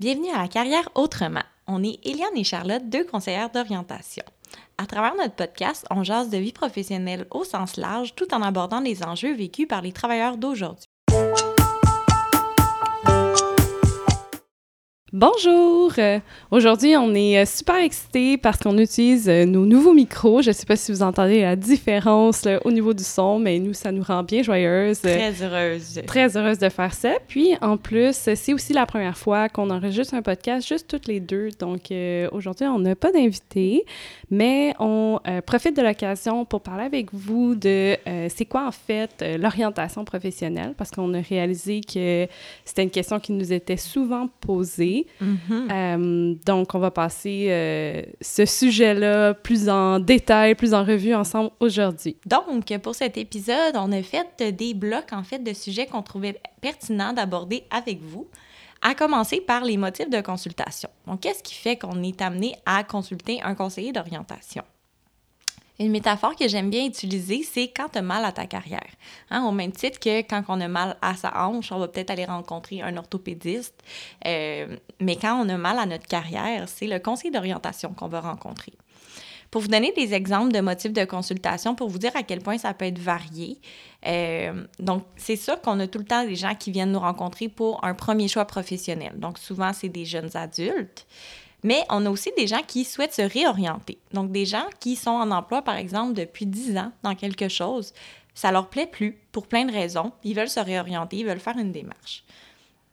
Bienvenue à la carrière autrement. On est Eliane et Charlotte, deux conseillères d'orientation. À travers notre podcast, on jase de vie professionnelle au sens large tout en abordant les enjeux vécus par les travailleurs d'aujourd'hui. Bonjour! Euh, aujourd'hui, on est euh, super excités parce qu'on utilise euh, nos nouveaux micros. Je ne sais pas si vous entendez la différence au niveau du son, mais nous, ça nous rend bien joyeuses. Très heureuse. Très heureuse de faire ça. Puis, en plus, c'est aussi la première fois qu'on enregistre un podcast juste toutes les deux. Donc, aujourd'hui, on n'a pas d'invité, mais on profite de l'occasion pour parler avec vous de c'est quoi, en fait, l'orientation professionnelle? Parce qu'on a réalisé que c'était une question qui nous était souvent posée. Mm-hmm. Euh, donc, on va passer euh, ce sujet-là plus en détail, plus en revue ensemble aujourd'hui. Donc, pour cet épisode, on a fait des blocs, en fait, de sujets qu'on trouvait pertinents d'aborder avec vous. À commencer par les motifs de consultation. Donc, qu'est-ce qui fait qu'on est amené à consulter un conseiller d'orientation? Une métaphore que j'aime bien utiliser, c'est quand tu as mal à ta carrière. Hein, au même titre que quand on a mal à sa hanche, on va peut-être aller rencontrer un orthopédiste. Euh, mais quand on a mal à notre carrière, c'est le conseil d'orientation qu'on va rencontrer. Pour vous donner des exemples de motifs de consultation, pour vous dire à quel point ça peut être varié. Euh, donc, c'est sûr qu'on a tout le temps des gens qui viennent nous rencontrer pour un premier choix professionnel. Donc, souvent, c'est des jeunes adultes. Mais on a aussi des gens qui souhaitent se réorienter. Donc, des gens qui sont en emploi, par exemple, depuis 10 ans dans quelque chose. Ça leur plaît plus pour plein de raisons. Ils veulent se réorienter, ils veulent faire une démarche.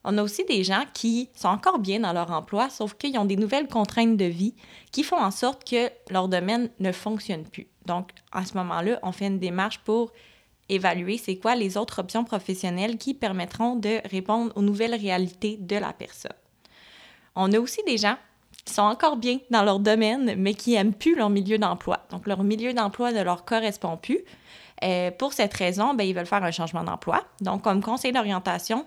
On a aussi des gens qui sont encore bien dans leur emploi, sauf qu'ils ont des nouvelles contraintes de vie qui font en sorte que leur domaine ne fonctionne plus. Donc, à ce moment-là, on fait une démarche pour évaluer c'est quoi les autres options professionnelles qui permettront de répondre aux nouvelles réalités de la personne. On a aussi des gens qui sont encore bien dans leur domaine, mais qui n'aiment plus leur milieu d'emploi. Donc, leur milieu d'emploi ne leur correspond plus. Euh, pour cette raison, ben, ils veulent faire un changement d'emploi. Donc, comme conseil d'orientation,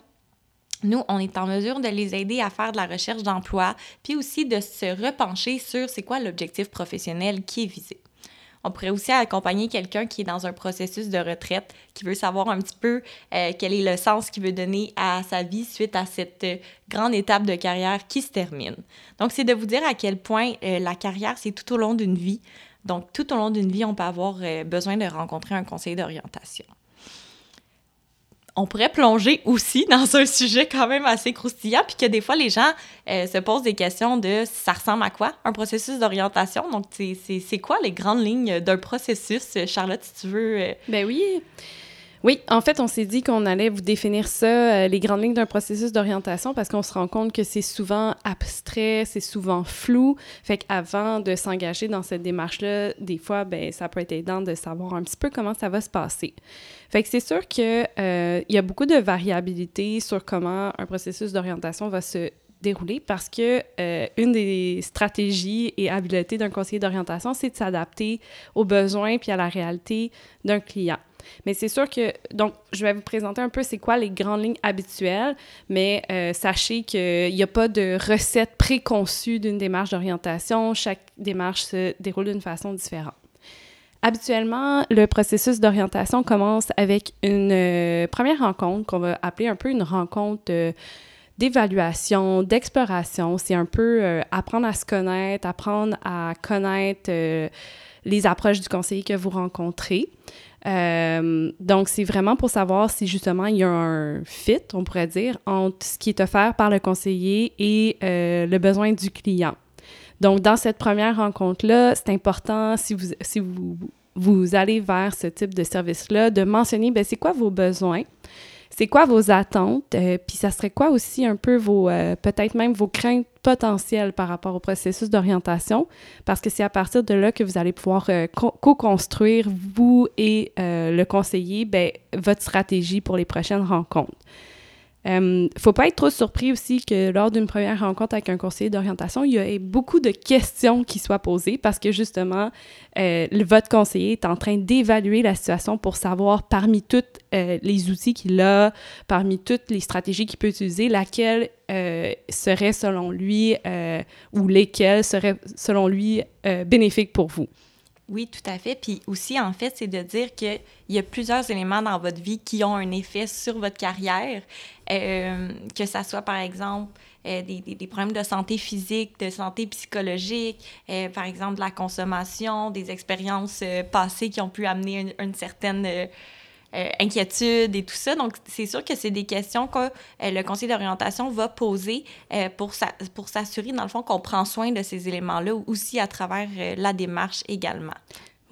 nous, on est en mesure de les aider à faire de la recherche d'emploi, puis aussi de se repencher sur c'est quoi l'objectif professionnel qui est visé. On pourrait aussi accompagner quelqu'un qui est dans un processus de retraite, qui veut savoir un petit peu euh, quel est le sens qu'il veut donner à sa vie suite à cette euh, grande étape de carrière qui se termine. Donc, c'est de vous dire à quel point euh, la carrière, c'est tout au long d'une vie. Donc, tout au long d'une vie, on peut avoir besoin de rencontrer un conseiller d'orientation on pourrait plonger aussi dans un sujet quand même assez croustillant, puis que des fois, les gens euh, se posent des questions de ça ressemble à quoi un processus d'orientation. Donc, c'est quoi les grandes lignes d'un processus? Charlotte, si tu veux. Euh, ben oui. Oui, en fait, on s'est dit qu'on allait vous définir ça, euh, les grandes lignes d'un processus d'orientation, parce qu'on se rend compte que c'est souvent abstrait, c'est souvent flou. Fait qu'avant de s'engager dans cette démarche-là, des fois, ben, ça peut être aidant de savoir un petit peu comment ça va se passer. Fait que c'est sûr qu'il euh, y a beaucoup de variabilité sur comment un processus d'orientation va se dérouler parce que euh, une des stratégies et habiletés d'un conseiller d'orientation, c'est de s'adapter aux besoins puis à la réalité d'un client. Mais c'est sûr que, donc, je vais vous présenter un peu c'est quoi les grandes lignes habituelles, mais euh, sachez qu'il n'y a pas de recette préconçue d'une démarche d'orientation. Chaque démarche se déroule d'une façon différente. Habituellement, le processus d'orientation commence avec une euh, première rencontre qu'on va appeler un peu une rencontre euh, d'évaluation, d'exploration. C'est un peu apprendre à se connaître, apprendre à connaître les approches du conseiller que vous rencontrez. Euh, donc, c'est vraiment pour savoir si justement il y a un fit, on pourrait dire, entre ce qui est offert par le conseiller et euh, le besoin du client. Donc, dans cette première rencontre-là, c'est important, si vous, si vous, vous allez vers ce type de service-là, de mentionner, ben, c'est quoi vos besoins, c'est quoi vos attentes? Euh, puis ça serait quoi aussi un peu vos, peut-être même vos craintes potentielles par rapport au processus d'orientation? Parce que c'est à partir de là que vous allez pouvoir euh, co-construire, vous et le conseiller, ben, votre stratégie pour les prochaines rencontres. Ne faut pas être trop surpris aussi que lors d'une première rencontre avec un conseiller d'orientation, il y ait beaucoup de questions qui soient posées parce que justement, euh, votre conseiller est en train d'évaluer la situation pour savoir parmi tous euh, les outils qu'il a, parmi toutes les stratégies qu'il peut utiliser, laquelle euh, serait selon lui ou lesquelles seraient selon lui bénéfiques pour vous. Oui, tout à fait. Puis aussi, en fait, c'est de dire qu'il y a plusieurs éléments dans votre vie qui ont un effet sur votre carrière, euh, que ça soit, par exemple, euh, des, des, problèmes de santé physique, de santé psychologique, euh, par exemple, de la consommation, des expériences passées qui ont pu amener une, une certaine inquiétudes et tout ça. Donc, c'est sûr que c'est des questions que le conseil d'orientation va poser pour, pour s'assurer, dans le fond, qu'on prend soin de ces éléments-là aussi à travers la démarche également.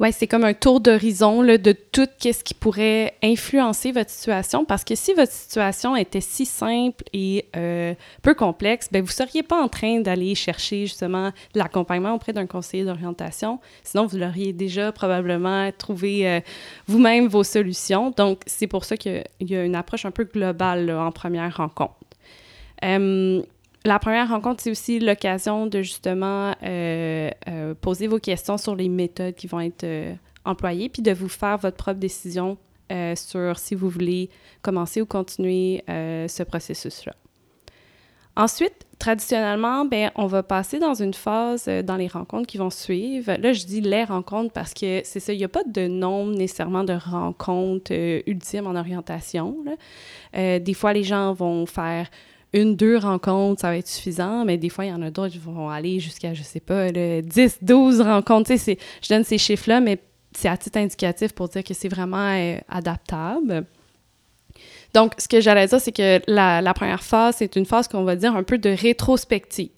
Oui, c'est comme un tour d'horizon de tout ce qui pourrait influencer votre situation. Parce que si votre situation était si simple et euh, peu complexe, ben vous ne seriez pas en train d'aller chercher justement l'accompagnement auprès d'un conseiller d'orientation. Sinon, vous l'auriez déjà probablement trouvé euh, vous-même vos solutions. Donc, c'est pour ça qu'il y a une approche un peu globale en première rencontre. Euh, la première rencontre, c'est aussi l'occasion de justement euh, euh, poser vos questions sur les méthodes qui vont être euh, employées, puis de vous faire votre propre décision sur si vous voulez commencer ou continuer ce processus-là. Ensuite, traditionnellement, ben, on va passer dans une phase dans les rencontres qui vont suivre. Là, je dis les rencontres parce que c'est ça, il n'y a pas de nombre nécessairement de rencontres ultimes en orientation. des fois, les gens vont faire une, deux rencontres, ça va être suffisant, mais des fois, il y en a d'autres qui vont aller jusqu'à, je sais pas, 10, 12 rencontres. Je donne ces chiffres-là, mais c'est à titre indicatif pour dire que c'est vraiment euh, adaptable. Donc, ce que j'allais dire, c'est que la, la, première phase, c'est une phase qu'on va dire un peu de rétrospective.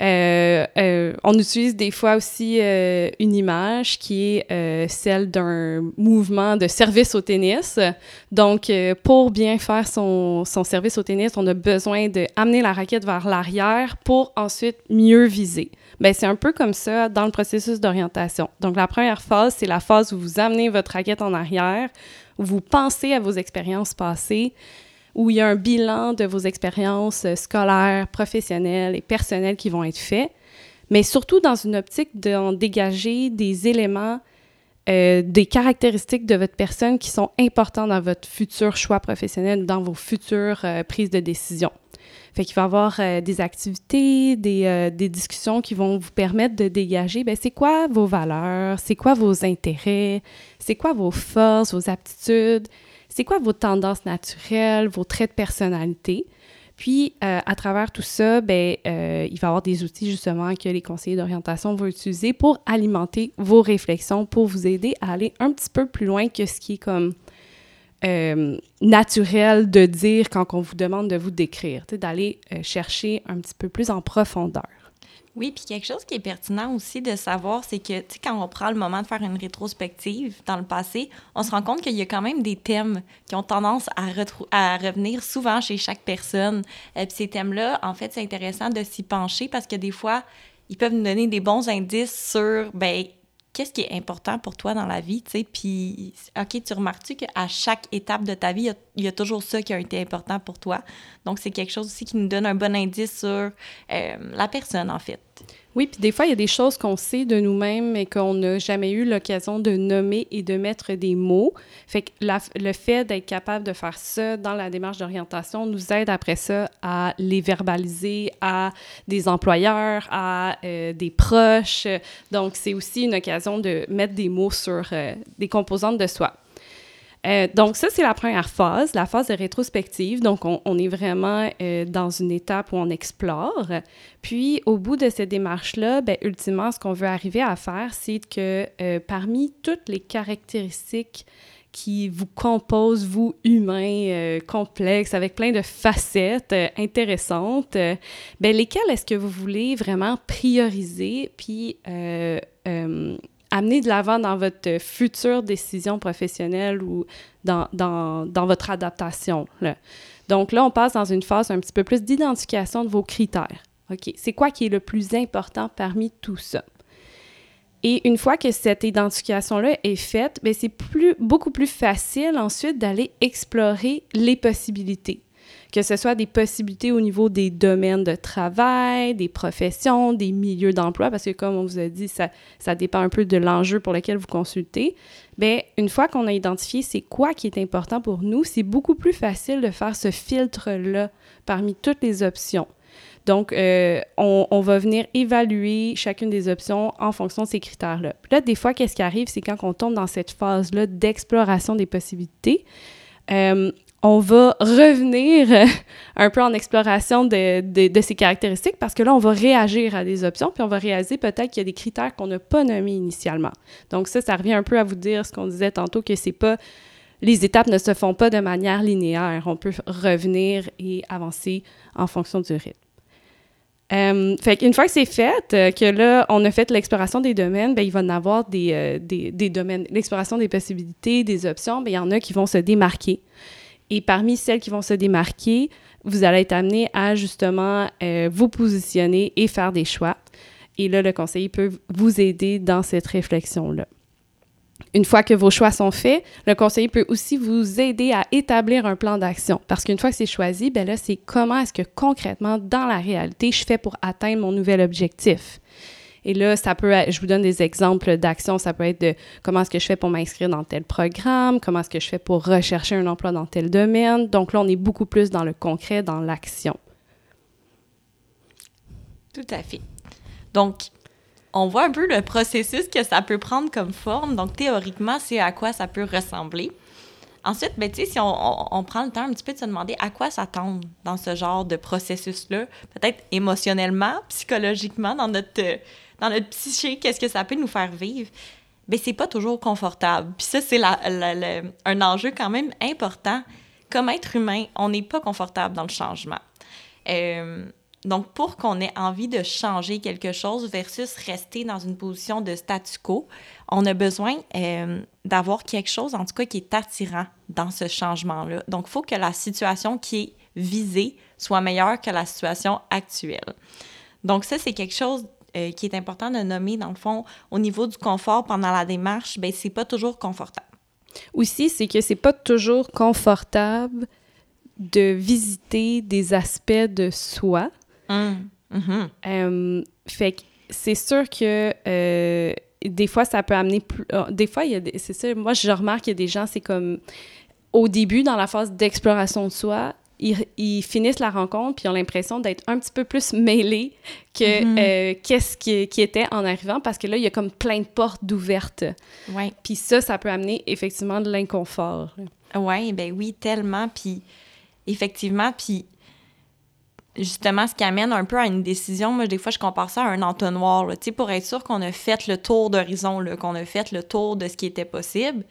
Euh, euh, on utilise des fois aussi euh, une image qui est celle d'un mouvement de service au tennis. Donc, pour bien faire son, son, service au tennis, on a besoin d'amener la raquette vers l'arrière pour ensuite mieux viser. Bien, c'est un peu comme ça dans le processus d'orientation. Donc, la première phase, c'est la phase où vous amenez votre raquette en arrière, où vous pensez à vos expériences passées, où il y a un bilan de vos expériences euh, scolaires, professionnelles et personnelles qui vont être faits, mais surtout dans une optique d'en dégager des éléments, euh, des caractéristiques de votre personne qui sont importants dans votre futur choix professionnel, dans vos futures euh, prises de décision. Fait qu'il va y avoir des activités, des, des, discussions qui vont vous permettre de dégager, ben c'est quoi vos valeurs, c'est quoi vos intérêts, c'est quoi vos forces, vos aptitudes, c'est quoi vos tendances naturelles, vos traits de personnalité? Puis, euh, à travers tout ça, ben, euh, il va y avoir des outils justement que les conseillers d'orientation vont utiliser pour alimenter vos réflexions, pour vous aider à aller un petit peu plus loin que ce qui est comme euh, naturel de dire quand on vous demande de vous décrire, d'aller chercher un petit peu plus en profondeur. Oui, puis quelque chose qui est pertinent aussi de savoir, c'est que, tu sais, quand on prend le moment de faire une rétrospective dans le passé, on se rend compte qu'il y a quand même des thèmes qui ont tendance à, revenir souvent chez chaque personne. Et euh, puis ces thèmes-là, en fait, c'est intéressant de s'y pencher parce que des fois, ils peuvent nous donner des bons indices sur, ben qu'est-ce qui est important pour toi dans la vie, tu sais, puis, OK, tu remarques-tu qu'à chaque étape de ta vie, il y, a, toujours ça qui a été important pour toi? Donc, c'est quelque chose aussi qui nous donne un bon indice sur euh, la personne, en fait. Oui, puis des fois, il y a des choses qu'on sait de nous-mêmes, mais qu'on n'a jamais eu l'occasion de nommer et de mettre des mots. Fait que le fait d'être capable de faire ça dans la démarche d'orientation nous aide après ça à les verbaliser à des employeurs, à euh, des proches. Donc, c'est aussi une occasion de mettre des mots sur euh, des composantes de soi. Euh, donc, ça, c'est la première phase, la phase de rétrospective. Donc, on, est vraiment euh, dans une étape où on explore. Puis, au bout de cette démarche-là, ben, ultimement, ce qu'on veut arriver à faire, c'est que euh, parmi toutes les caractéristiques qui vous composent, vous, humains complexes, avec plein de facettes intéressantes, ben, lesquelles est-ce que vous voulez vraiment prioriser, puis amener de l'avant dans votre future décision professionnelle ou dans, dans, dans votre adaptation. Donc là, on passe dans une phase un petit peu plus d'identification de vos critères. OK, c'est quoi qui est le plus important parmi tout ça? Et une fois que cette identification-là est faite, ben, c'est plus, beaucoup plus facile ensuite d'aller explorer les possibilités que ce soit des possibilités au niveau des domaines de travail, des professions, des milieux d'emploi, parce que comme on vous a dit, ça, ça dépend un peu de l'enjeu pour lequel vous consultez. Bien, une fois qu'on a identifié c'est quoi qui est important pour nous, c'est beaucoup plus facile de faire ce filtre-là parmi toutes les options. Donc, euh, on, va venir évaluer chacune des options en fonction de ces critères-là. Là, des fois, qu'est-ce qui arrive, c'est quand on tombe dans cette phase-là d'exploration des possibilités, euh, on va revenir un peu en exploration de, ces caractéristiques parce que là, on va réagir à des options, puis on va réaliser peut-être qu'il y a des critères qu'on n'a pas nommés initialement. Donc ça, ça revient un peu à vous dire ce qu'on disait tantôt, que c'est pas... Les étapes ne se font pas de manière linéaire. On peut revenir et avancer en fonction du rythme. Euh, fait qu'une fois que c'est fait, euh, que là, on a fait l'exploration des domaines, bien, il va y en avoir des, euh, des, domaines, l'exploration des possibilités, des options, bien, il y en a qui vont se démarquer. Et parmi celles qui vont se démarquer, vous allez être amené à justement euh, vous positionner et faire des choix. Et là, le conseiller peut vous aider dans cette réflexion-là. Une fois que vos choix sont faits, le conseiller peut aussi vous aider à établir un plan d'action. Parce qu'une fois que c'est choisi, ben là, c'est comment est-ce que concrètement, dans la réalité, je fais pour atteindre mon nouvel objectif? Et là, ça peut je vous donne des exemples d'actions, ça peut être de comment est-ce que je fais pour m'inscrire dans tel programme, comment est-ce que je fais pour rechercher un emploi dans tel domaine. Donc là, on est beaucoup plus dans le concret, dans l'action. Tout à fait. Donc, on voit un peu le processus que ça peut prendre comme forme. Donc, théoriquement, c'est à quoi ça peut ressembler. Ensuite, ben, si on, on, on, prend le temps un petit peu de se demander à quoi s'attendre dans ce genre de processus-là, peut-être émotionnellement, psychologiquement, dans notre, dans notre psyché, qu'est-ce que ça peut nous faire vivre, bien, c'est pas toujours confortable. Puis ça, c'est un enjeu quand même important. Comme être humain, on n'est pas confortable dans le changement. Euh, donc, pour qu'on ait envie de changer quelque chose versus rester dans une position de statu quo, on a besoin euh, d'avoir quelque chose, en tout cas, qui est attirant dans ce changement-là. Donc, il faut que la situation qui est visée soit meilleure que la situation actuelle. Donc, ça, c'est quelque chose euh, qui est important de nommer, dans le fond, au niveau du confort pendant la démarche, bien, c'est pas toujours confortable. Aussi, c'est que c'est pas toujours confortable de visiter des aspects de soi. Mmh. Mmh. Euh, fait que c'est sûr que euh, des fois, ça peut amener plus... Des fois, il y a des... c'est ça, moi, je remarque qu'il y a des gens, c'est comme au début, dans la phase d'exploration de soi, ils, ils, finissent la rencontre puis ils ont l'impression d'être un petit peu plus mêlés que mm -hmm. euh, qu'est-ce qui, qui, était en arrivant parce que là, il y a comme plein de portes d'ouvertes. Ouais. Puis ça, ça peut amener effectivement de l'inconfort. Oui, ben oui, tellement. Puis effectivement, puis justement, ce qui amène un peu à une décision, moi, des fois, je compare ça à un entonnoir, tu sais, pour être sûr qu'on a fait le tour d'horizon, qu'on a fait le tour de ce qui était possible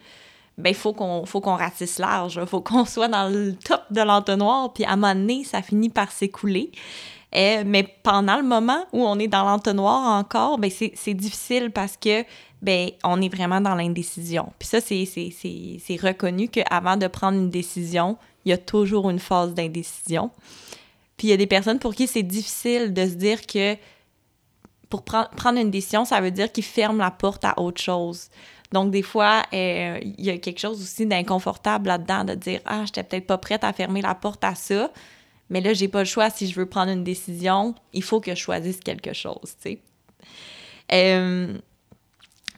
ben il faut qu'on faut qu'on ratisse large, il faut qu'on soit dans le top de l'entonnoir, puis à un moment donné, ça finit par s'écouler. Euh, mais pendant le moment où on est dans l'entonnoir encore, ben c'est difficile parce que ben on est vraiment dans l'indécision. Puis ça, c'est reconnu qu'avant de prendre une décision, il y a toujours une phase d'indécision. Puis il y a des personnes pour qui c'est difficile de se dire que pour prendre une décision, ça veut dire qu'ils ferment la porte à autre chose. Donc, des fois, euh, il y a quelque chose aussi d'inconfortable là-dedans de dire Ah, j'étais peut-être pas prête à fermer la porte à ça, mais là, j'ai pas le choix. Si je veux prendre une décision, il faut que je choisisse quelque chose. Euh,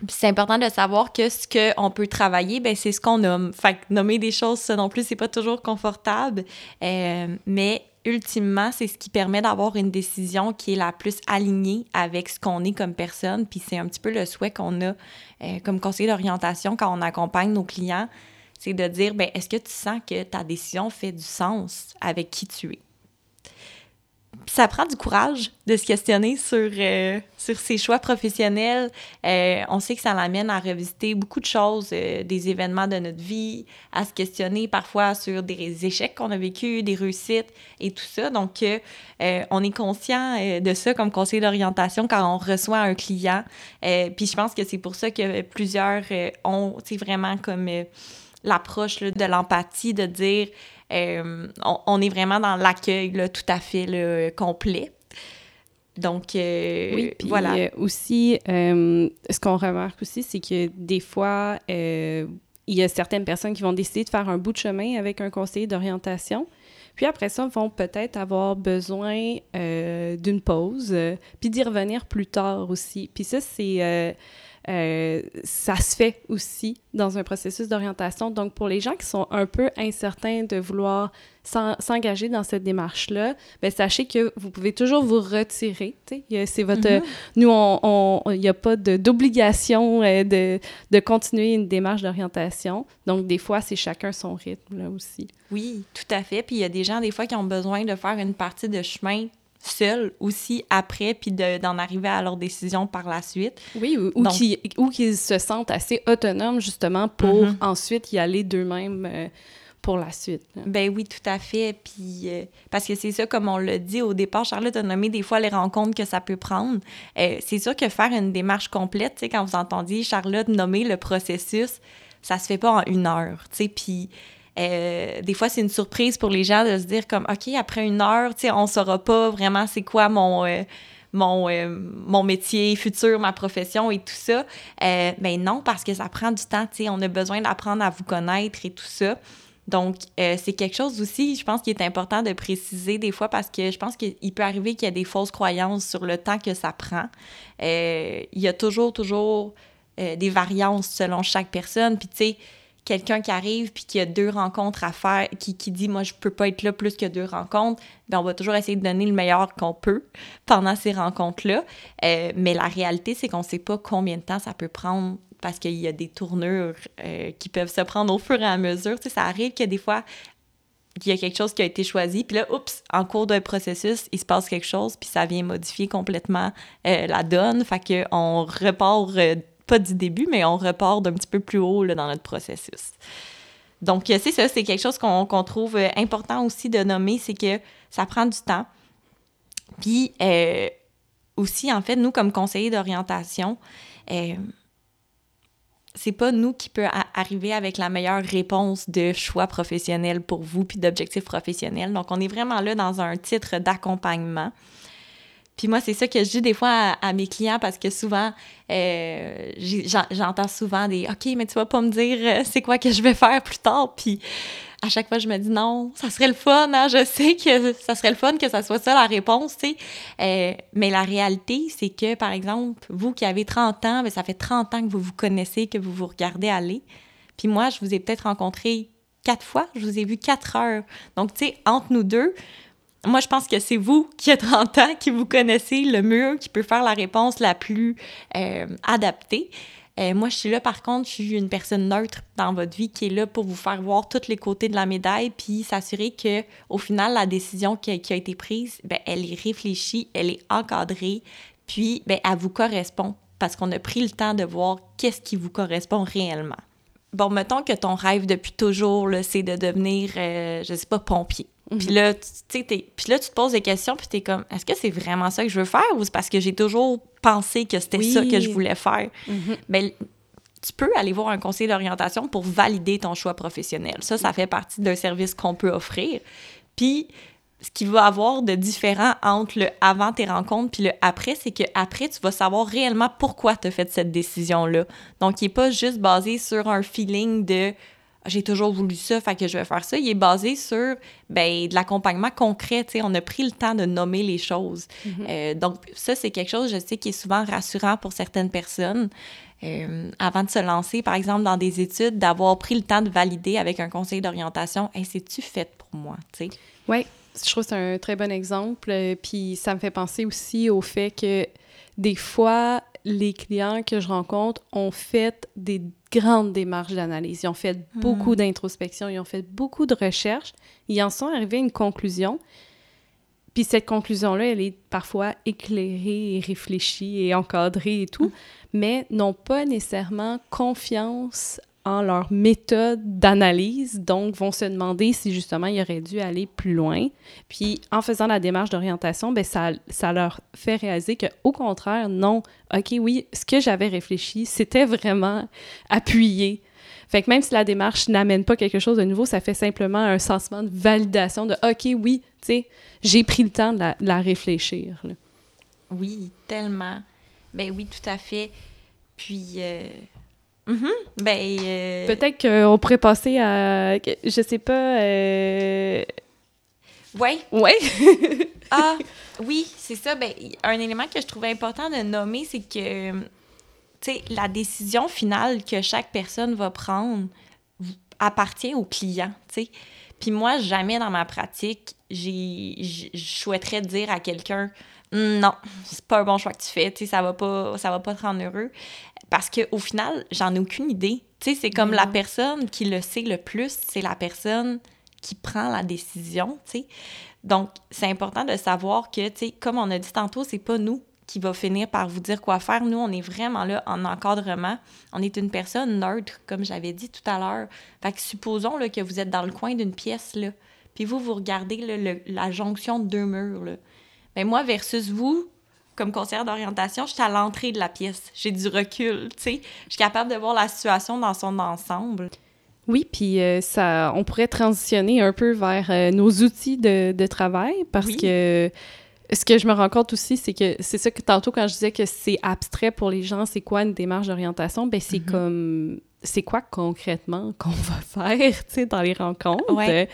c'est important de savoir que ce qu'on peut travailler, ben c'est ce qu'on nomme. Fait nommer des choses, ça non plus, c'est pas toujours confortable, euh, mais ultimement, c'est ce qui permet d'avoir une décision qui est la plus alignée avec ce qu'on est comme personne. Puis c'est un petit peu le souhait qu'on a euh, comme conseiller d'orientation quand on accompagne nos clients, c'est de dire, ben, est-ce que tu sens que ta décision fait du sens avec qui tu es? Ça prend du courage de se questionner sur, euh, sur ses choix professionnels. Euh, on sait que ça l'amène à revisiter beaucoup de choses, euh, des événements de notre vie, à se questionner parfois sur des échecs qu'on a vécus, des réussites et tout ça. Donc, euh, on est conscient de ça comme conseiller d'orientation quand on reçoit un client. puis je pense que c'est pour ça que plusieurs ont, c'est vraiment comme l'approche de l'empathie, de dire euh, on, on, est vraiment dans l'accueil tout à fait là, complet. Donc, euh, oui, puis voilà. Euh, aussi, ce qu'on remarque aussi, c'est que des fois, il y a certaines personnes qui vont décider de faire un bout de chemin avec un conseiller d'orientation. Puis après ça, vont peut-être avoir besoin d'une pause, puis d'y revenir plus tard aussi. Puis ça, c'est... Euh, ça se fait aussi dans un processus d'orientation. Donc, pour les gens qui sont un peu incertains de vouloir s'engager dans cette démarche-là, ben sachez que vous pouvez toujours vous retirer. C'est votre... Mm-hmm. Nous, on, il n'y a pas d'obligation euh, de, de, continuer une démarche d'orientation. Donc, des fois, c'est chacun son rythme, là aussi. Oui, tout à fait. Puis, il y a des gens, des fois, qui ont besoin de faire une partie de chemin seuls aussi après, puis d'en arriver à leur décision par la suite. Oui, ou, ou qu'ils se sentent assez autonomes justement pour mhm. ensuite y aller d'eux-mêmes. Euh, pour la suite. Ben oui, tout à fait. Puis, euh, parce que c'est ça, comme on l'a dit au départ, Charlotte a nommé des fois les rencontres que ça peut prendre. Euh, c'est sûr que faire une démarche complète, tu sais, quand vous entendiez Charlotte nommer le processus, ça se fait pas en une heure, tu sais. Puis, euh, des fois, c'est une surprise pour les gens de se dire comme, OK, après une heure, tu sais, on saura pas vraiment c'est quoi mon... Euh, mon, euh, mon métier futur, ma profession et tout ça. mais ben non, parce que ça prend du temps, tu sais, on a besoin d'apprendre à vous connaître et tout ça. Donc, c'est quelque chose aussi, je pense, qui est important de préciser des fois parce que je pense qu'il peut arriver qu'il y a des fausses croyances sur le temps que ça prend. il y a toujours, toujours des variances selon chaque personne. Puis, tu sais, quelqu'un qui arrive puis qui a deux rencontres à faire, qui, dit moi je peux pas être là plus que deux rencontres, ben on va toujours essayer de donner le meilleur qu'on peut pendant ces rencontres-là. Euh, mais la réalité, c'est qu'on sait pas combien de temps ça peut prendre parce qu'il y a des tournures euh, qui peuvent se prendre au fur et à mesure. Tu ça arrive que des fois, il y a quelque chose qui a été choisi, puis là, oups, en cours d'un processus, il se passe quelque chose, puis ça vient modifier complètement euh, la donne. Fait qu'on repart pas du début, mais on repart d'un petit peu plus haut là, dans notre processus. Donc, euh, c'est ça, c'est quelque chose qu'on trouve euh, important aussi de nommer, c'est que ça prend du temps. Puis, euh, aussi, en fait, nous, comme conseillers d'orientation, c'est pas nous qui peut arriver avec la meilleure réponse de choix professionnel pour vous puis d'objectifs professionnels. Donc, on est vraiment là dans un titre d'accompagnement. Puis moi, c'est ça que je dis des fois à, mes clients parce que souvent, euh, j'entends souvent des OK, mais tu vas pas me dire euh, c'est quoi que je vais faire plus tard. Puis à chaque fois, je me dis non, ça serait le fun. Hein? Je sais que ça serait le fun que ça soit ça la réponse, tu sais. Euh, mais la réalité, c'est que, par exemple, vous qui avez 30 ans, bien, ça fait 30 ans que vous vous connaissez, que vous vous regardez aller. Puis moi, je vous ai peut-être rencontré quatre fois, je vous ai vu quatre heures. Donc, tu sais, entre nous deux, moi, je pense que c'est vous qui êtes 30 ans, qui vous connaissez le mieux, qui peut faire la réponse la plus euh, adaptée. Euh, moi, je suis là, par contre, je suis une personne neutre dans votre vie qui est là pour vous faire voir tous les côtés de la médaille, puis s'assurer que, au final, la décision qui a, été prise, ben, elle est réfléchie, elle est encadrée, puis ben, elle vous correspond parce qu'on a pris le temps de voir qu'est-ce qui vous correspond réellement. Bon, mettons que ton rêve depuis toujours, c'est de devenir, euh, je sais pas, pompier. Puis là, tu puis là, tu te poses des questions, puis tu es comme, est-ce que c'est vraiment ça que je veux faire ou c'est parce que j'ai toujours pensé que c'était ça que je voulais faire? Ben, tu peux aller voir un conseiller d'orientation pour valider ton choix professionnel. Ça, ça fait partie d'un service qu'on peut offrir. Puis, ce qu'il va avoir de différent entre le avant tes rencontres puis le après, c'est que après tu vas savoir réellement pourquoi tu as fait cette décision-là. Donc, il n'est pas juste basé sur un feeling de j'ai toujours voulu ça, fait que je vais faire ça. Il est basé sur ben, de l'accompagnement concret. On a pris le temps de nommer les choses. Mm-hmm. Euh, donc, ça, c'est quelque chose, je sais, qui est souvent rassurant pour certaines personnes. Euh, avant de se lancer, par exemple, dans des études, d'avoir pris le temps de valider avec un conseil d'orientation hey, c'est-tu fait pour moi? Oui, je trouve que c'est un très bon exemple. Euh, puis ça me fait penser aussi au fait que des fois, les clients que je rencontre ont fait des grandes démarches d'analyse. Ils ont fait beaucoup hmm. d'introspection, ils ont fait beaucoup de recherches. Ils en sont arrivés à une conclusion. Puis cette conclusion-là, elle est parfois éclairée et réfléchie et encadrée et tout, hmm. mais n'ont pas nécessairement confiance en leur méthode d'analyse, donc vont se demander si justement il aurait dû aller plus loin. Puis en faisant la démarche d'orientation, ben ça, ça leur fait réaliser que au contraire, non, OK, oui, ce que j'avais réfléchi, c'était vraiment appuyé. Fait que même si la démarche n'amène pas quelque chose de nouveau, ça fait simplement un sentiment de validation de OK, oui, tu sais, j'ai pris le temps de la, réfléchir. Oui, tellement. Ben oui, tout à fait. Puis euh, Mm-hmm. Ben, euh, Peut-être qu'on pourrait passer à. Je sais pas. Euh... Oui. Oui. ah, oui, c'est ça. Ben, un élément que je trouvais important de nommer, c'est que. Sais, la décision finale que chaque personne va prendre appartient au client. Puis moi, jamais dans ma pratique, je souhaiterais dire à quelqu'un non, c'est pas un bon choix que tu fais, tu sais, ça va pas, ça va pas te rendre heureux. Parce qu'au final, j'en ai aucune idée. Tu sais, c'est comme la personne qui le sait le plus, c'est la personne qui prend la décision, tu sais. Donc, c'est important de savoir que, tu sais, comme on a dit tantôt, c'est pas nous qui va finir par vous dire quoi faire. Nous, on est vraiment là en encadrement. On est une personne neutre, comme j'avais dit tout à l'heure. Fait que supposons là, que vous êtes dans le coin d'une pièce, là, puis vous, vous regardez la jonction de deux murs. Là. Mais ben, moi, versus vous, comme conseillère d'orientation, je suis à l'entrée de la pièce. J'ai du recul, tu sais. Je suis capable de voir la situation dans son ensemble. Oui, puis euh, ça, on pourrait transitionner un peu vers euh, nos outils de, de travail parce que ce que je me rends compte aussi, c'est que c'est ça que tantôt, quand je disais que c'est abstrait pour les gens, c'est quoi une démarche d'orientation? Ben, c'est mm-hmm. comme. C'est quoi concrètement qu'on va faire, tu sais, dans les rencontres? Ouais.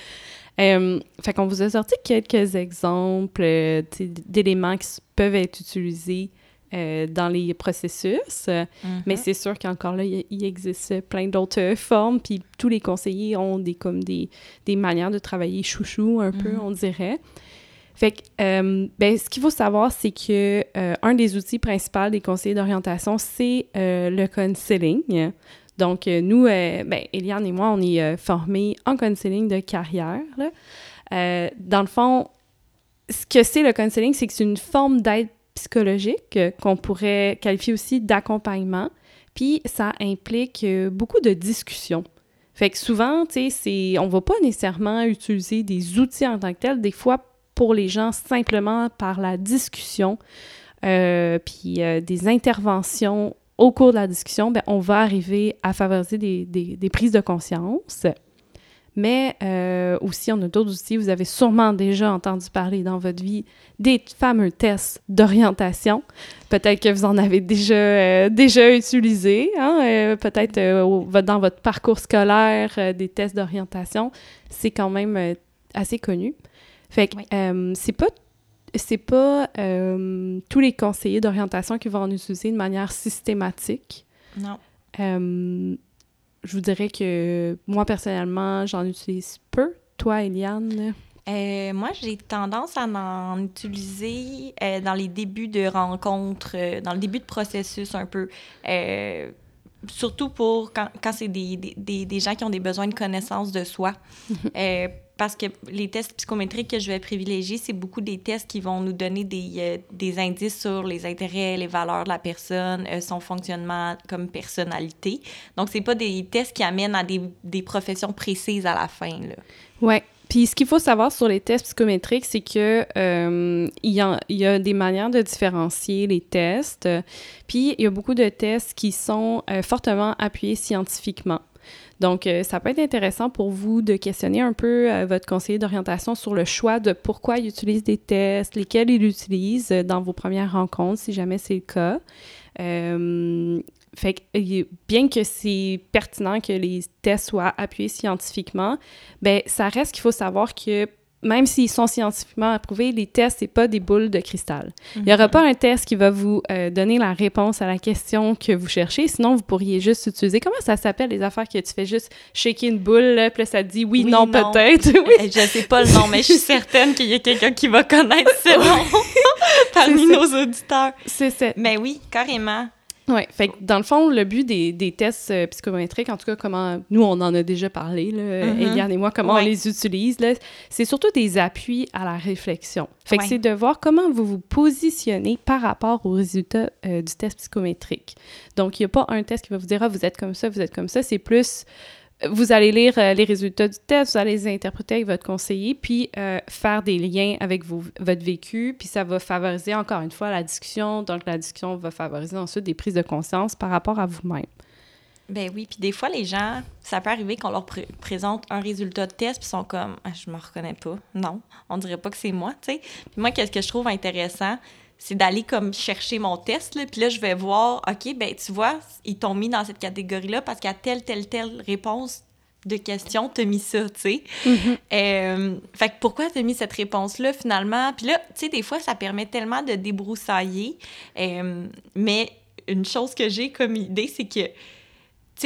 Euh, fait qu'on vous a sorti quelques exemples euh, d'éléments qui peuvent être utilisés euh, dans les processus. Mais mm-hmm. c'est sûr qu'encore là, il, existe plein d'autres formes, puis tous les conseillers ont des, comme des, des manières de travailler chouchou, un peu, mm-hmm. on dirait. Fait que, ben, ce qu'il faut savoir, c'est que un des outils principaux des conseillers d'orientation, c'est le counseling. Donc, euh, nous, euh, ben, Eliane et moi, on est euh, formés en counseling de carrière. dans le fond, ce que c'est le counseling, c'est que c'est une forme d'aide psychologique qu'on pourrait qualifier aussi d'accompagnement. Puis, ça implique beaucoup de discussions. Fait que souvent, tu sais, on ne va pas nécessairement utiliser des outils en tant que tels. Des fois, pour les gens, simplement par la discussion, puis des interventions au cours de la discussion, ben, on va arriver à favoriser des, prises de conscience. Mais euh, aussi, on a d'autres outils. Vous avez sûrement déjà entendu parler dans votre vie des fameux tests d'orientation. Peut-être que vous en avez déjà, euh, déjà utilisé. Hein? Euh, peut-être dans votre parcours scolaire, des tests d'orientation. C'est quand même assez connu. Fait que c'est pas c'est pas euh, tous les conseillers d'orientation qui vont en utiliser de manière systématique. Non. Euh, je vous dirais que moi, personnellement, j'en utilise peu. Toi, Eliane? Euh, moi, j'ai tendance à en utiliser dans les débuts de rencontres, dans le début de processus un peu. surtout pour quand, quand c'est des, des, des, gens qui ont des besoins de connaissance de soi. parce que les tests psychométriques que je vais privilégier, c'est beaucoup des tests qui vont nous donner des, euh, des indices sur les intérêts, les valeurs de la personne, euh, son fonctionnement comme personnalité. Donc, c'est pas des tests qui amènent à des, des professions précises à la fin. Ouais. Puis ce qu'il faut savoir sur les tests psychométriques, c'est que euh, il, y y a, des manières de différencier les tests. Puis il y a beaucoup de tests qui sont fortement appuyés scientifiquement. Donc, euh, ça peut être intéressant pour vous de questionner un peu euh, votre conseiller d'orientation sur le choix de pourquoi il utilise des tests, lesquels il utilise euh, dans vos premières rencontres, si jamais c'est le cas. fait que, bien que c'est pertinent que les tests soient appuyés scientifiquement, ben ça reste qu'il faut savoir que même s'ils sont scientifiquement approuvés, les tests, c'est pas des boules de cristal. Il n'y aura mhm. pas un test qui va vous euh, donner la réponse à la question que vous cherchez, sinon vous pourriez juste utiliser, comment ça s'appelle, les affaires que tu fais juste shaker une boule, là, puis ça dit oui, non, peut-être. oui. Eh, je sais pas le nom, mais je suis certaine qu'il y a quelqu'un qui va connaître ce nom parmi nos auditeurs. C'est ça. Mais oui, carrément. Oui, fait que dans le fond, le but des, des tests euh, psychométriques, en tout cas, comment nous, on en a déjà parlé, là, mm-hmm. Eliane et moi, comment on les utilise, c'est surtout des appuis à la réflexion. Fait que c'est de voir comment vous vous positionnez par rapport aux résultats euh, du test psychométrique. Donc, il n'y a pas un test qui va vous dire, ah, vous êtes comme ça, vous êtes comme ça. C'est plus vous allez lire euh, les résultats du test, vous allez les interpréter avec votre conseiller, puis euh, faire des liens avec votre vécu, puis ça va favoriser encore une fois la discussion. Donc, la discussion va favoriser ensuite des prises de conscience par rapport à vous-même. Ben oui, puis des fois, les gens, ça peut arriver qu'on leur présente un résultat de test, puis ils sont comme ah, Je me reconnais pas. Non, on dirait pas que c'est moi, tu sais. Puis moi, qu'est-ce que je trouve intéressant, c'est d'aller comme chercher mon test, là, puis là, je vais voir, OK, ben tu vois, ils t'ont mis dans cette catégorie-là parce qu'à telle, telle, telle réponse de question, t'as mis ça, tu sais. Mm-hmm. Euh, fait que pourquoi t'as mis cette réponse-là, finalement? Puis là, tu sais, des fois, ça permet tellement de débroussailler, euh, mais une chose que j'ai comme idée, c'est que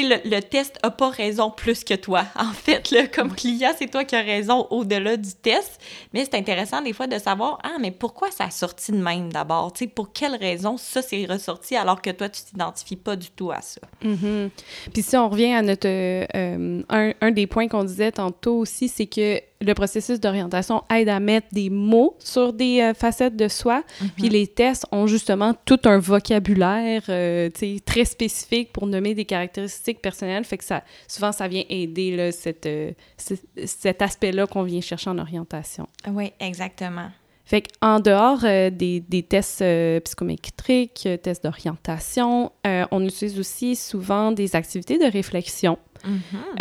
le, test n'a pas raison plus que toi. En fait, là, comme client, c'est toi qui as raison au-delà du test. Mais c'est intéressant des fois de savoir, ah, mais pourquoi ça a sorti de même d'abord? pour quelle raison ça s'est ressorti alors que toi, tu t'identifies pas du tout à ça? Mm-hmm. Puis si on revient à notre... Euh, un, un, des points qu'on disait tantôt aussi, c'est que le processus d'orientation aide à mettre des mots sur des euh, facettes de soi. Mhm. Puis les tests ont justement tout un vocabulaire euh, très spécifique pour nommer des caractéristiques personnelles. Fait que ça, souvent, ça vient aider là, cette, euh, cet aspect-là qu'on vient chercher en orientation. Oui, exactement. Fait qu'en dehors des, des, tests psychométriques, tests d'orientation, on utilise aussi souvent des activités de réflexion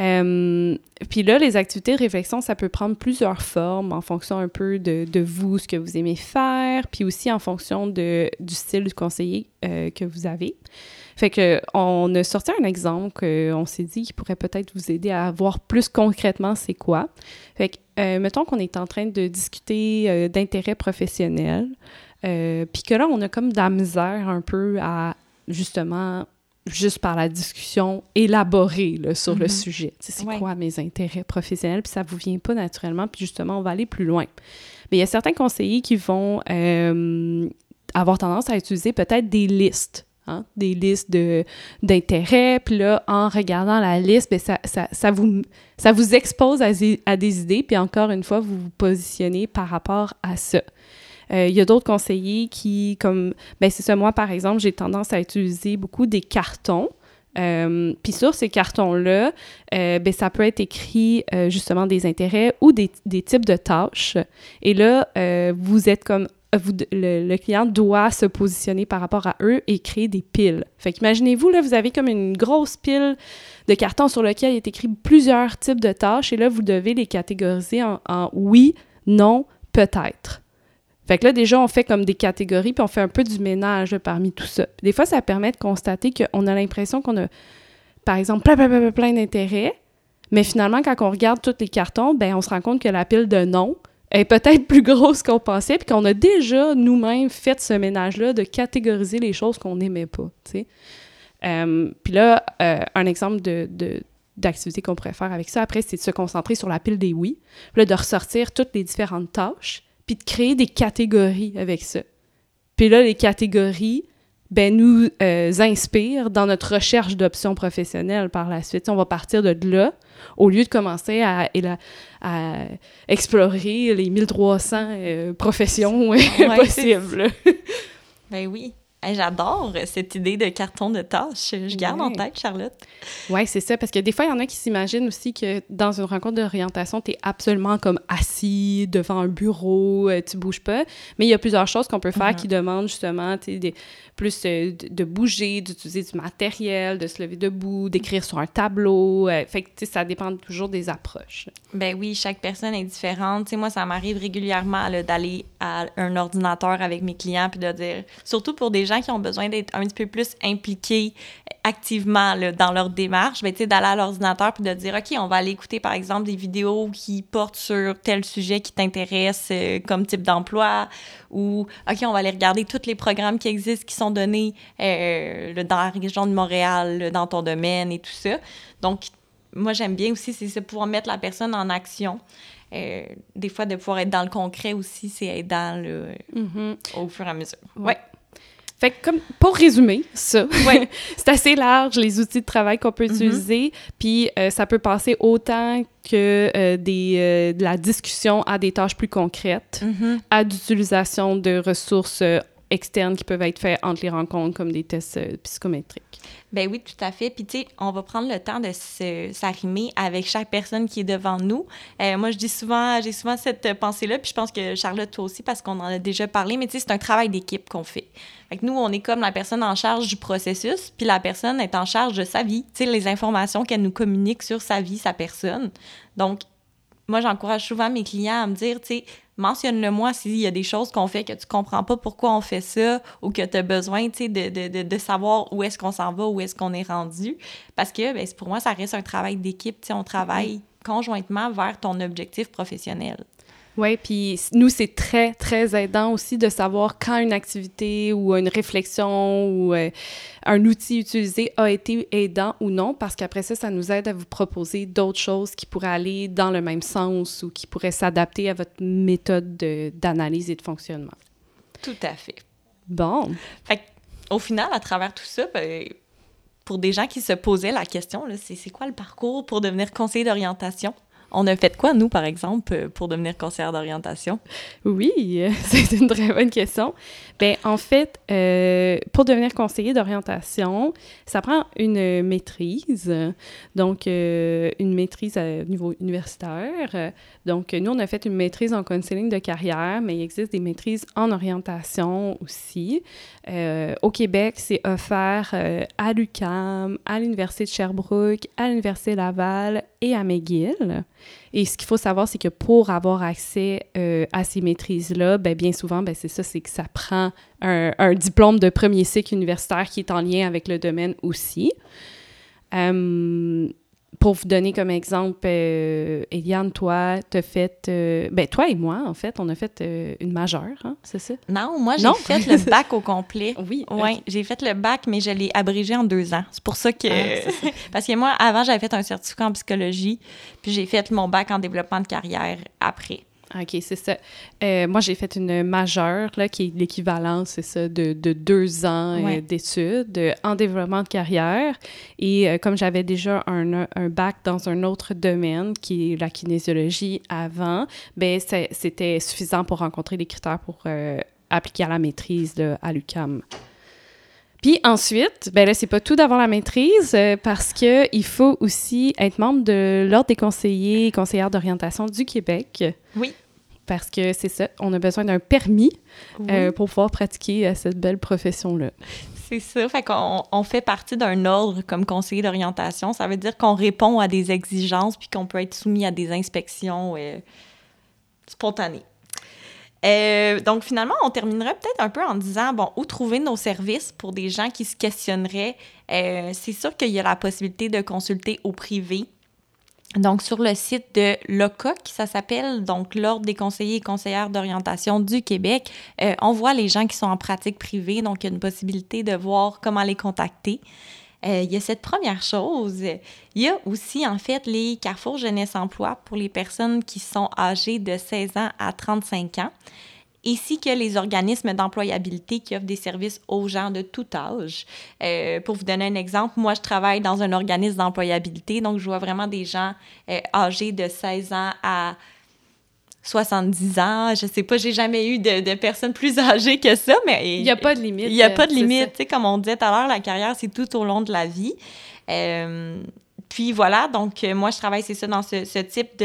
Euh, puis là, les activités de réflexion, ça peut prendre plusieurs formes en fonction un peu de, vous, ce que vous aimez faire, puis aussi en fonction de, du style du conseiller euh, que vous avez. Fait que on a sorti un exemple qu'on s'est dit qui pourrait peut-être vous aider à voir plus concrètement c'est quoi. Fait que, euh, mettons qu'on est en train de discuter d'intérêt professionnel, puis que là, on a comme de la misère un peu à justement juste par la discussion élaborée sur le mhm. sujet. C'est quoi mes intérêts professionnels? Puis ça vous vient pas naturellement, puis justement, on va aller plus loin. Mais il y a certains conseillers qui vont euh, avoir tendance à utiliser peut-être des listes. Hein, des listes d'intérêts, puis là, en regardant la liste, bien, ça, ça, ça, vous, ça vous expose à, à des idées, puis encore une fois, vous vous positionnez par rapport à ça. Euh, il y a d'autres conseillers qui, comme, ben c'est ça, moi par exemple, j'ai tendance à utiliser beaucoup des cartons. Euh, puis sur ces cartons-là, euh, ben, ça peut être écrit justement des intérêts ou des, des, types de tâches. Et là, vous êtes comme le, client doit se positionner par rapport à eux et créer des piles. Fait qu'imaginez-vous, là, vous avez comme une grosse pile de cartons sur lequel est écrit plusieurs types de tâches et là, vous devez les catégoriser en oui, non, peut-être. Fait que là, déjà, on fait comme des catégories, puis on fait un peu du ménage parmi tout ça. des fois, ça permet de constater qu'on a l'impression qu'on a, par exemple, plein, plein, plein, plein d'intérêts, mais finalement, quand on regarde tous les cartons, ben on se rend compte que la pile de non est peut-être plus grosse qu'on pensait, puis qu'on a déjà nous-mêmes fait ce ménage-là de catégoriser les choses qu'on n'aimait pas, tu sais. Euh, puis là, euh, un exemple de, d'activité qu'on pourrait faire avec ça, après, c'est de se concentrer sur la pile des oui, puis de ressortir toutes les différentes tâches, puis de créer des catégories avec ça. Puis là, les catégories, ben, nous euh, inspirent dans notre recherche d'options professionnelles par la suite. On va partir de là, au lieu de commencer à, à explorer les 1300 euh, professions possibles. ben oui. J'adore cette idée de carton de tâches. Je garde en tête, Charlotte. Oui, c'est ça, parce que des fois, il y en a qui s'imaginent aussi que dans une rencontre d'orientation, tu es absolument comme assis devant un bureau, euh, tu bouges pas. Mais il y a plusieurs choses qu'on peut faire mm-hmm. qui demandent justement des, plus euh, de, bouger, d'utiliser du matériel, de se lever debout, d'écrire sur un tableau. Euh, fait ça dépend toujours des approches. Ben oui, chaque personne est différente. sais, moi, ça m'arrive régulièrement d'aller à un ordinateur avec mes clients puis de dire, surtout pour des gens qui ont besoin d'être un petit peu plus impliqués activement dans leur démarche, ben, d'aller à l'ordinateur puis de dire, OK, on va aller écouter, par exemple, des vidéos qui portent sur tel sujet qui t'intéresse euh, comme type d'emploi ou, OK, on va aller regarder tous les programmes qui existent, qui sont donnés euh, dans la région de Montréal, dans ton domaine et tout ça. Donc, moi, j'aime bien aussi, c'est pouvoir mettre la personne en action. Euh, des fois, de pouvoir être dans le concret aussi, c'est être dans le, mm-hmm. au fur et à mesure. Ouais. Fait que comme pour résumer ça, ouais. c'est assez large les outils de travail qu'on peut mm-hmm. utiliser, puis euh, ça peut passer autant que euh, des, euh, de la discussion à des tâches plus concrètes, mm-hmm. à d'utilisation de ressources externes qui peuvent être faites entre les rencontres, comme des tests psychométriques. Ben oui, tout à fait. Puis, tu sais, on va prendre le temps de s'arrimer avec chaque personne qui est devant nous. Euh, moi, je dis souvent, j'ai souvent cette pensée-là, puis je pense que Charlotte, toi aussi, parce qu'on en a déjà parlé, mais tu sais, c'est un travail d'équipe qu'on fait. Fait que nous, on est comme la personne en charge du processus, puis la personne est en charge de sa vie, tu sais, les informations qu'elle nous communique sur sa vie, sa personne. Donc, moi, j'encourage souvent mes clients à me dire, tu sais, mentionne-le-moi s'il y a des choses qu'on fait que tu comprends pas pourquoi on fait ça ou que tu as besoin, tu sais, de, de, de, savoir où est-ce qu'on s'en va, où est-ce qu'on est rendu. Parce que, ben, pour moi, ça reste un travail d'équipe, tu sais, on travaille conjointement vers ton objectif professionnel. Oui, puis nous, c'est très, très aidant aussi de savoir quand une activité ou une réflexion ou euh, un outil utilisé a été aidant ou non, parce qu'après ça, ça nous aide à vous proposer d'autres choses qui pourraient aller dans le même sens ou qui pourraient s'adapter à votre méthode d'analyse et de fonctionnement. Tout à fait. Bon. Fait au final, à travers tout ça, ben, pour des gens qui se posaient la question, c'est quoi le parcours pour devenir conseiller d'orientation? On a fait quoi, nous, par exemple, euh, pour devenir conseillère d'orientation? Oui, c'est une très bonne question. Bien, en fait, euh, pour devenir conseiller d'orientation, ça prend une maîtrise, donc euh, une maîtrise au niveau universitaire. Donc, nous, on a fait une maîtrise en counseling de carrière, mais il existe des maîtrises en orientation aussi. au Québec, c'est offert à l'UCAM, à l'Université de Sherbrooke, à l'Université Laval et à McGill. Et ce qu'il faut savoir, c'est que pour avoir accès euh, à ces maîtrises-là, ben, bien souvent, ben, c'est ça, c'est que ça prend un, diplôme de premier cycle universitaire qui est en lien avec le domaine aussi. Euh, pour vous donner comme exemple, euh, Eliane, toi, t'as fait... Euh, ben, toi et moi, en fait, on a fait euh, une majeure, hein, c'est ça? Non, moi, j'ai fait le bac au complet. Oui. Oui, j'ai fait le bac, mais je l'ai abrégé en deux ans. C'est pour ça que... Ah, parce que moi, avant, j'avais fait un certificat en psychologie, puis j'ai fait mon bac en développement de carrière après. OK, c'est ça. Euh, moi, j'ai fait une majeure, là, qui est l'équivalent, c'est ça, de, de, deux ans euh, d'études euh, en développement de carrière. Et comme j'avais déjà un, un, bac dans un autre domaine, qui est la kinésiologie avant, ben c'était suffisant pour rencontrer les critères pour appliquer à la maîtrise à l'UCAM. Puis ensuite, ben là, c'est pas tout d'avoir la maîtrise parce que il faut aussi être membre de l'Ordre des conseillers et conseillères d'orientation du Québec. Oui parce que c'est ça, on a besoin d'un permis euh, pour pouvoir pratiquer euh, cette belle profession-là. C'est ça, fait qu'on on fait partie d'un ordre comme conseiller d'orientation. Ça veut dire qu'on répond à des exigences puis qu'on peut être soumis à des inspections euh, spontanées. donc, finalement, on terminerait peut-être un peu en disant, bon, où trouver nos services pour des gens qui se questionneraient? c'est sûr qu'il y a la possibilité de consulter au privé donc, sur le site de l'OCOC, ça s'appelle donc l'Ordre des conseillers et conseillères d'orientation du Québec, euh, on voit les gens qui sont en pratique privée, donc il y a une possibilité de voir comment les contacter. Euh, il y a cette première chose. Il y a aussi, en fait, les Carrefour Jeunesse Emploi pour les personnes qui sont âgées de 16 ans à 35 ans ainsi que les organismes d'employabilité qui offrent des services aux gens de tout âge. Euh, pour vous donner un exemple, moi, je travaille dans un organisme d'employabilité, donc je vois vraiment des gens euh, âgés de 16 ans à 70 ans, je sais pas, j'ai jamais eu de, de, personnes plus âgées que ça, mais... Il n'y a pas de limite. Il n'y a pas de limite, tu sais, comme on disait tout à l'heure, la carrière, c'est tout au long de la vie. Euh, puis voilà, donc euh, moi, je travaille, c'est ça, dans ce, type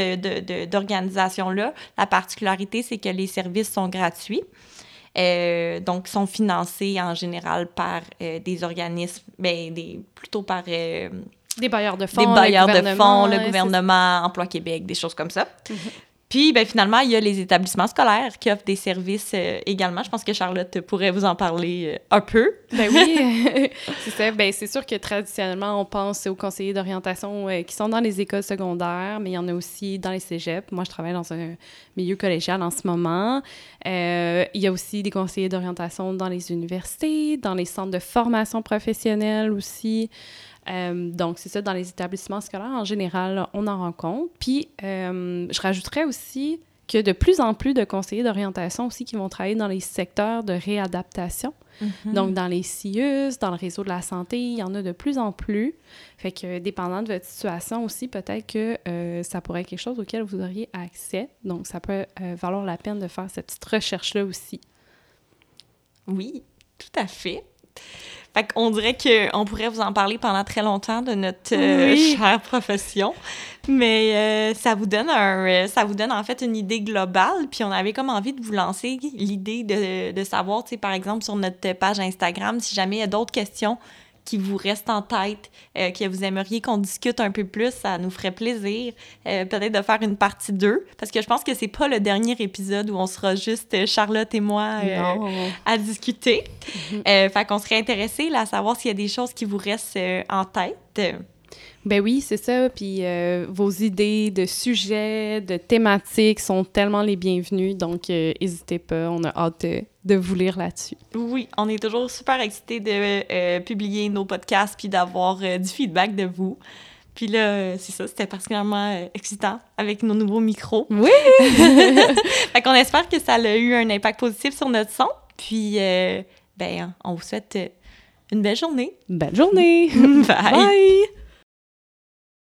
d'organisation-là. De, la particularité, c'est que les services sont gratuits. Euh, donc, sont financés en général par euh, des organismes, ben, des, plutôt par... des bailleurs de fonds. Des bailleurs de fonds, le gouvernement, Emploi Québec, des choses comme ça. Mhm. Puis, ben, finalement, il y a les établissements scolaires qui offrent des services euh, également. Je pense que Charlotte pourrait vous en parler euh, un peu. Ben oui, c'est Ben, c'est sûr que traditionnellement, on pense aux conseillers d'orientation euh, qui sont dans les écoles secondaires, mais il y en a aussi dans les cégeps. Moi, je travaille dans un milieu collégial en ce moment. il y a aussi des conseillers d'orientation dans les universités, dans les centres de formation professionnelle aussi. Euh, donc, c'est ça, dans les établissements scolaires, en général, on en rencontre. Puis, euh, je rajouterais aussi que de plus en plus de conseillers d'orientation aussi qui vont travailler dans les secteurs de réadaptation. Mm-hmm. Donc, dans les CIUS, dans le réseau de la santé, il y en a de plus en plus. Fait que, dépendant de votre situation aussi, peut-être que euh, ça pourrait être quelque chose auquel vous auriez accès. Donc, ça peut valoir la peine de faire cette petite recherche-là aussi. Oui, tout à fait. Fait qu'on dirait qu'on pourrait vous en parler pendant très longtemps de notre euh, chère profession. Mais euh, ça vous donne un, euh, ça vous donne en fait une idée globale. Puis on avait comme envie de vous lancer l'idée de, de savoir, tu sais, par exemple, sur notre page Instagram, si jamais il y a d'autres questions qui vous reste en tête, euh, que vous aimeriez qu'on discute un peu plus, ça nous ferait plaisir euh, peut-être de faire une partie 2, parce que je pense que c'est pas le dernier épisode où on sera juste euh, Charlotte et moi à discuter. Mhm. fait qu'on serait intéressé à savoir s'il y a des choses qui vous restent en tête. Ben oui, c'est ça. Puis euh, vos idées de sujets, de thématiques sont tellement les bienvenus. Donc, n'hésitez pas. On a hâte de, vous lire là-dessus. Oui, on est toujours super excités de publier nos podcasts puis d'avoir du feedback de vous. Puis là, c'est ça, c'était particulièrement excitant avec nos nouveaux micros. Oui! fait qu'on espère que ça a eu un impact positif sur notre son. Puis, ben, on vous souhaite une belle journée. Belle journée. Bye. Bye.